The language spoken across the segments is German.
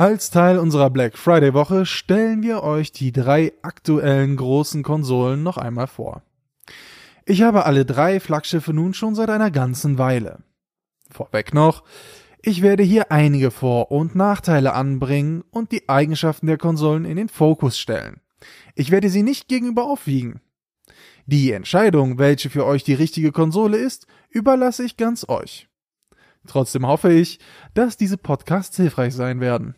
Als Teil unserer Black Friday Woche stellen wir euch die drei aktuellen großen Konsolen noch einmal vor. Ich habe alle drei Flaggschiffe nun schon seit einer ganzen Weile. Vorweg noch, ich werde hier einige Vor- und Nachteile anbringen und die Eigenschaften der Konsolen in den Fokus stellen. Ich werde sie nicht gegenüber aufwiegen. Die Entscheidung, welche für euch die richtige Konsole ist, überlasse ich ganz euch. Trotzdem hoffe ich, dass diese Podcasts hilfreich sein werden.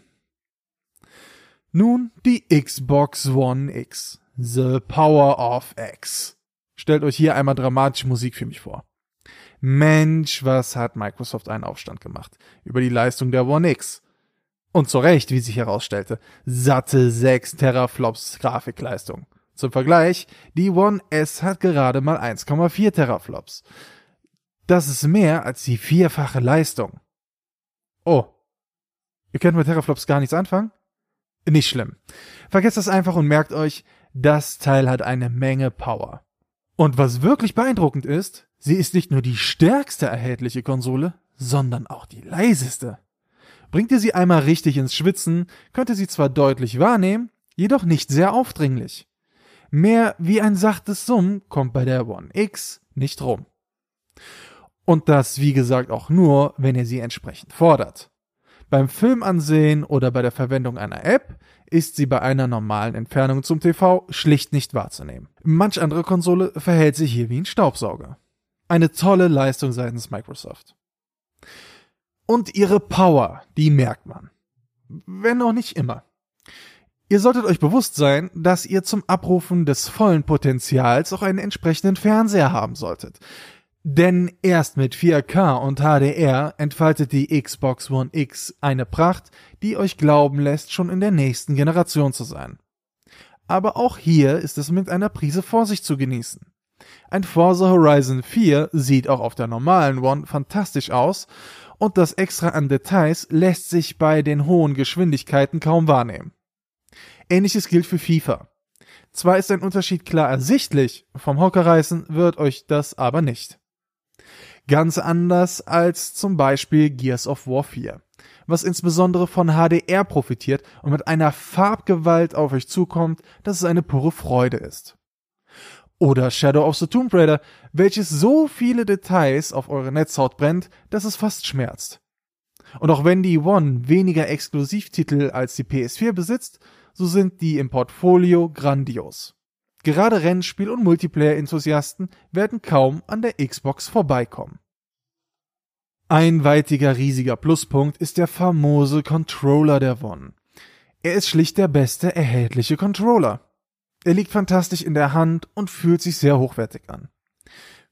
Nun die Xbox One X. The Power of X. Stellt euch hier einmal dramatische Musik für mich vor. Mensch, was hat Microsoft einen Aufstand gemacht über die Leistung der One X. Und zu Recht, wie sich herausstellte, satte 6 Teraflops Grafikleistung. Zum Vergleich, die One S hat gerade mal 1,4 Teraflops. Das ist mehr als die vierfache Leistung. Oh. Ihr könnt mit Teraflops gar nichts anfangen? Nicht schlimm. Vergesst das einfach und merkt euch, das Teil hat eine Menge Power. Und was wirklich beeindruckend ist, sie ist nicht nur die stärkste erhältliche Konsole, sondern auch die leiseste. Bringt ihr sie einmal richtig ins Schwitzen, könnt ihr sie zwar deutlich wahrnehmen, jedoch nicht sehr aufdringlich. Mehr wie ein sachtes Summen kommt bei der One X nicht rum. Und das, wie gesagt, auch nur, wenn ihr sie entsprechend fordert. Beim Filmansehen oder bei der Verwendung einer App ist sie bei einer normalen Entfernung zum TV schlicht nicht wahrzunehmen. Manch andere Konsole verhält sich hier wie ein Staubsauger. Eine tolle Leistung seitens Microsoft. Und ihre Power, die merkt man. Wenn auch nicht immer. Ihr solltet euch bewusst sein, dass ihr zum Abrufen des vollen Potenzials auch einen entsprechenden Fernseher haben solltet. Denn erst mit 4K und HDR entfaltet die Xbox One X eine Pracht, die euch glauben lässt, schon in der nächsten Generation zu sein. Aber auch hier ist es mit einer Prise Vorsicht zu genießen. Ein Forza Horizon 4 sieht auch auf der normalen One fantastisch aus und das Extra an Details lässt sich bei den hohen Geschwindigkeiten kaum wahrnehmen. Ähnliches gilt für FIFA. Zwar ist ein Unterschied klar ersichtlich, vom Hocker reißen wird euch das aber nicht. Ganz anders als zum Beispiel Gears of War 4, was insbesondere von HDR profitiert und mit einer Farbgewalt auf euch zukommt, dass es eine pure Freude ist. Oder Shadow of the Tomb Raider, welches so viele Details auf eure Netzhaut brennt, dass es fast schmerzt. Und auch wenn die One weniger Exklusivtitel als die PS4 besitzt, so sind die im Portfolio grandios. Gerade Rennspiel- und Multiplayer-Enthusiasten werden kaum an der Xbox vorbeikommen. Ein weitiger riesiger Pluspunkt ist der famose Controller der One. Er ist schlicht der beste erhältliche Controller. Er liegt fantastisch in der Hand und fühlt sich sehr hochwertig an.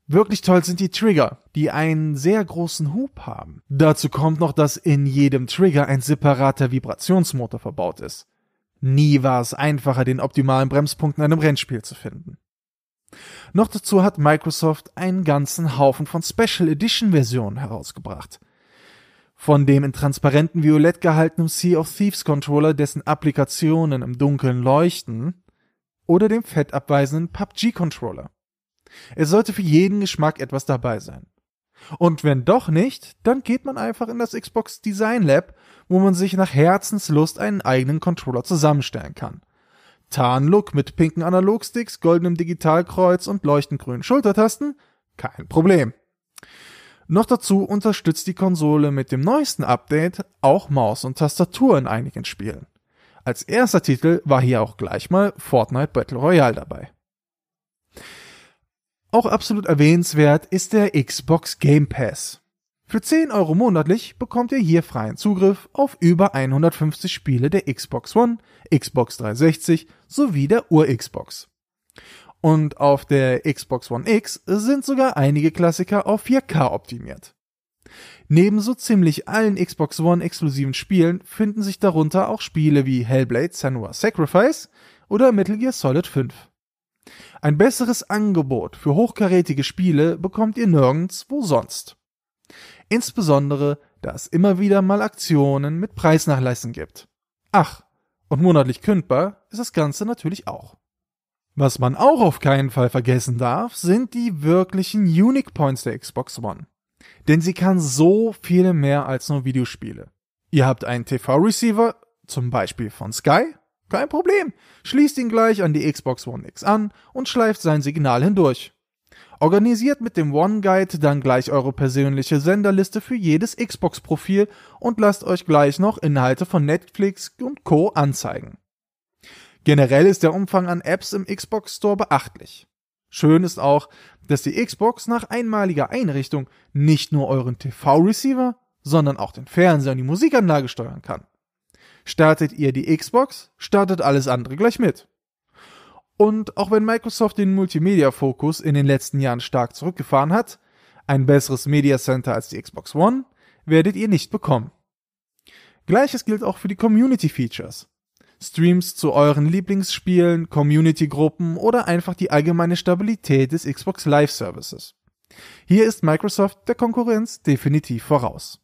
Wirklich toll sind die Trigger, die einen sehr großen Hub haben. Dazu kommt noch, dass in jedem Trigger ein separater Vibrationsmotor verbaut ist. Nie war es einfacher, den optimalen Bremspunkt in einem Rennspiel zu finden. Noch dazu hat Microsoft einen ganzen Haufen von Special Edition Versionen herausgebracht. Von dem in transparenten Violett gehaltenen Sea of Thieves Controller, dessen Applikationen im Dunkeln leuchten, oder dem fettabweisenden PUBG Controller. Es sollte für jeden Geschmack etwas dabei sein. Und wenn doch nicht, dann geht man einfach in das Xbox Design Lab, wo man sich nach Herzenslust einen eigenen Controller zusammenstellen kann. Tarnlook mit pinken Analogsticks, goldenem Digitalkreuz und leuchtend grünen Schultertasten? Kein Problem. Noch dazu unterstützt die Konsole mit dem neuesten Update auch Maus und Tastatur in einigen Spielen. Als erster Titel war hier auch gleich mal Fortnite Battle Royale dabei. Auch absolut erwähnenswert ist der Xbox Game Pass. Für 10 Euro monatlich bekommt ihr hier freien Zugriff auf über 150 Spiele der Xbox One, Xbox 360 sowie der Ur-Xbox. Und auf der Xbox One X sind sogar einige Klassiker auf 4K optimiert. Neben so ziemlich allen Xbox One exklusiven Spielen finden sich darunter auch Spiele wie Hellblade Senua Sacrifice oder Metal Gear Solid 5. Ein besseres Angebot für hochkarätige Spiele bekommt ihr nirgends wo sonst. Insbesondere, da es immer wieder mal Aktionen mit Preisnachlässen gibt. Ach, und monatlich kündbar ist das Ganze natürlich auch. Was man auch auf keinen Fall vergessen darf, sind die wirklichen Unique Points der Xbox One. Denn sie kann so viel mehr als nur Videospiele. Ihr habt einen TV-Receiver, zum Beispiel von Sky? Kein Problem. Schließt ihn gleich an die Xbox One X an und schleift sein Signal hindurch. Organisiert mit dem One Guide dann gleich eure persönliche Senderliste für jedes Xbox-Profil und lasst euch gleich noch Inhalte von Netflix und Co. anzeigen. Generell ist der Umfang an Apps im Xbox Store beachtlich. Schön ist auch, dass die Xbox nach einmaliger Einrichtung nicht nur euren TV-Receiver, sondern auch den Fernseher und die Musikanlage steuern kann. Startet ihr die Xbox, startet alles andere gleich mit. Und auch wenn Microsoft den Multimedia-Fokus in den letzten Jahren stark zurückgefahren hat, ein besseres Media Center als die Xbox One werdet ihr nicht bekommen. Gleiches gilt auch für die Community Features. Streams zu euren Lieblingsspielen, Community-Gruppen oder einfach die allgemeine Stabilität des Xbox Live Services. Hier ist Microsoft der Konkurrenz definitiv voraus.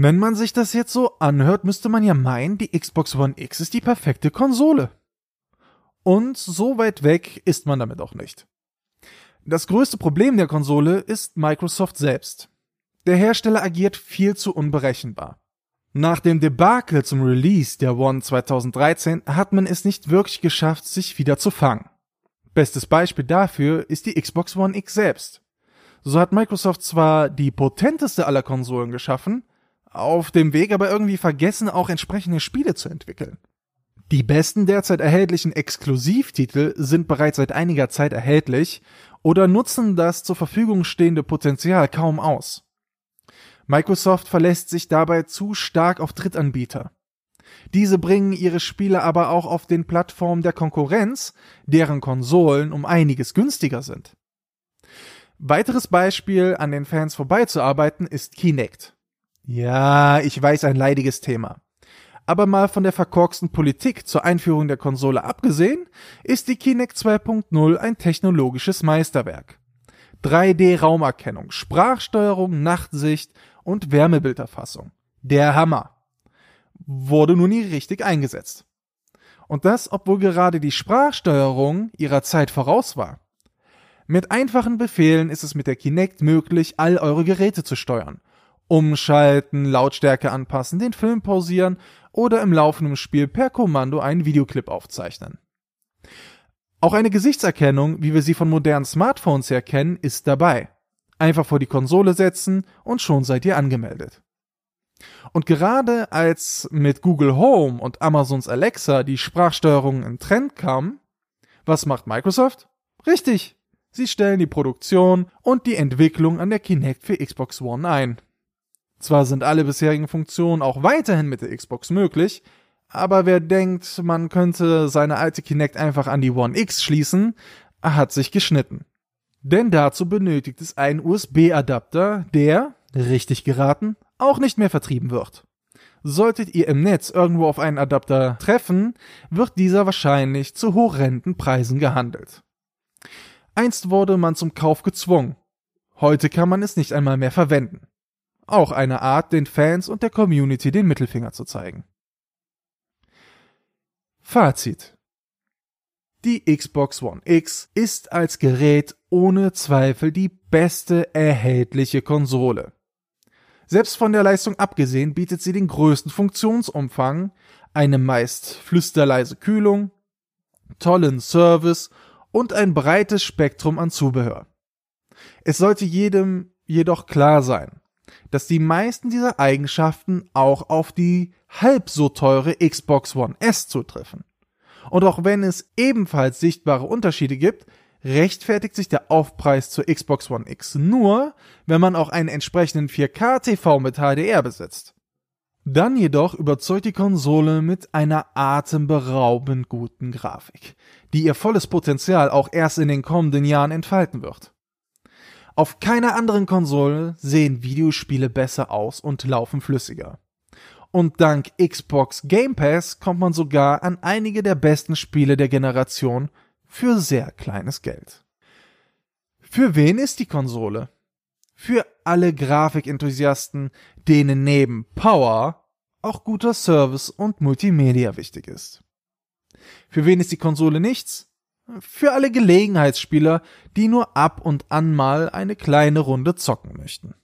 Wenn man sich das jetzt so anhört, müsste man ja meinen, die Xbox One X ist die perfekte Konsole. Und so weit weg ist man damit auch nicht. Das größte Problem der Konsole ist Microsoft selbst. Der Hersteller agiert viel zu unberechenbar. Nach dem Debakel zum Release der One 2013 hat man es nicht wirklich geschafft, sich wieder zu fangen. Bestes Beispiel dafür ist die Xbox One X selbst. So hat Microsoft zwar die potenteste aller Konsolen geschaffen, auf dem Weg aber irgendwie vergessen, auch entsprechende Spiele zu entwickeln. Die besten derzeit erhältlichen Exklusivtitel sind bereits seit einiger Zeit erhältlich oder nutzen das zur Verfügung stehende Potenzial kaum aus. Microsoft verlässt sich dabei zu stark auf Drittanbieter. Diese bringen ihre Spiele aber auch auf den Plattformen der Konkurrenz, deren Konsolen um einiges günstiger sind. Weiteres Beispiel, an den Fans vorbeizuarbeiten, ist Kinect. Ja, ich weiß, ein leidiges Thema. Aber mal von der verkorksten Politik zur Einführung der Konsole abgesehen, ist die Kinect 2.0 ein technologisches Meisterwerk. 3D-Raumerkennung, Sprachsteuerung, Nachtsicht und Wärmebilderfassung. Der Hammer. Wurde nur nie richtig eingesetzt. Und das, obwohl gerade die Sprachsteuerung ihrer Zeit voraus war. Mit einfachen Befehlen ist es mit der Kinect möglich, all eure Geräte zu steuern. Umschalten, Lautstärke anpassen, den Film pausieren oder im laufenden Spiel per Kommando einen Videoclip aufzeichnen. Auch eine Gesichtserkennung, wie wir sie von modernen Smartphones her kennen, ist dabei. Einfach vor die Konsole setzen und schon seid ihr angemeldet. Und gerade als mit Google Home und Amazons Alexa die Sprachsteuerung in Trend kam, was macht Microsoft? Richtig, sie stellen die Produktion und die Entwicklung an der Kinect für Xbox One ein. Zwar sind alle bisherigen Funktionen auch weiterhin mit der Xbox möglich, aber wer denkt, man könnte seine alte Kinect einfach an die One X schließen, hat sich geschnitten. Denn dazu benötigt es einen USB-Adapter, der, richtig geraten, auch nicht mehr vertrieben wird. Solltet ihr im Netz irgendwo auf einen Adapter treffen, wird dieser wahrscheinlich zu horrenden Preisen gehandelt. Einst wurde man zum Kauf gezwungen. Heute kann man es nicht einmal mehr verwenden. Auch eine Art, den Fans und der Community den Mittelfinger zu zeigen. Fazit. Die Xbox One X ist als Gerät ohne Zweifel die beste erhältliche Konsole. Selbst von der Leistung abgesehen bietet sie den größten Funktionsumfang, eine meist flüsterleise Kühlung, tollen Service und ein breites Spektrum an Zubehör. Es sollte jedem jedoch klar sein, dass die meisten dieser Eigenschaften auch auf die halb so teure Xbox One S zutreffen. Und auch wenn es ebenfalls sichtbare Unterschiede gibt, rechtfertigt sich der Aufpreis zur Xbox One X nur, wenn man auch einen entsprechenden 4K TV mit HDR besitzt. Dann jedoch überzeugt die Konsole mit einer atemberaubend guten Grafik, die ihr volles Potenzial auch erst in den kommenden Jahren entfalten wird. Auf keiner anderen Konsole sehen Videospiele besser aus und laufen flüssiger. Und dank Xbox Game Pass kommt man sogar an einige der besten Spiele der Generation für sehr kleines Geld. Für wen ist die Konsole? Für alle Grafikenthusiasten, denen neben Power auch guter Service und Multimedia wichtig ist. Für wen ist die Konsole nichts? Für alle Gelegenheitsspieler, die nur ab und an mal eine kleine Runde zocken möchten.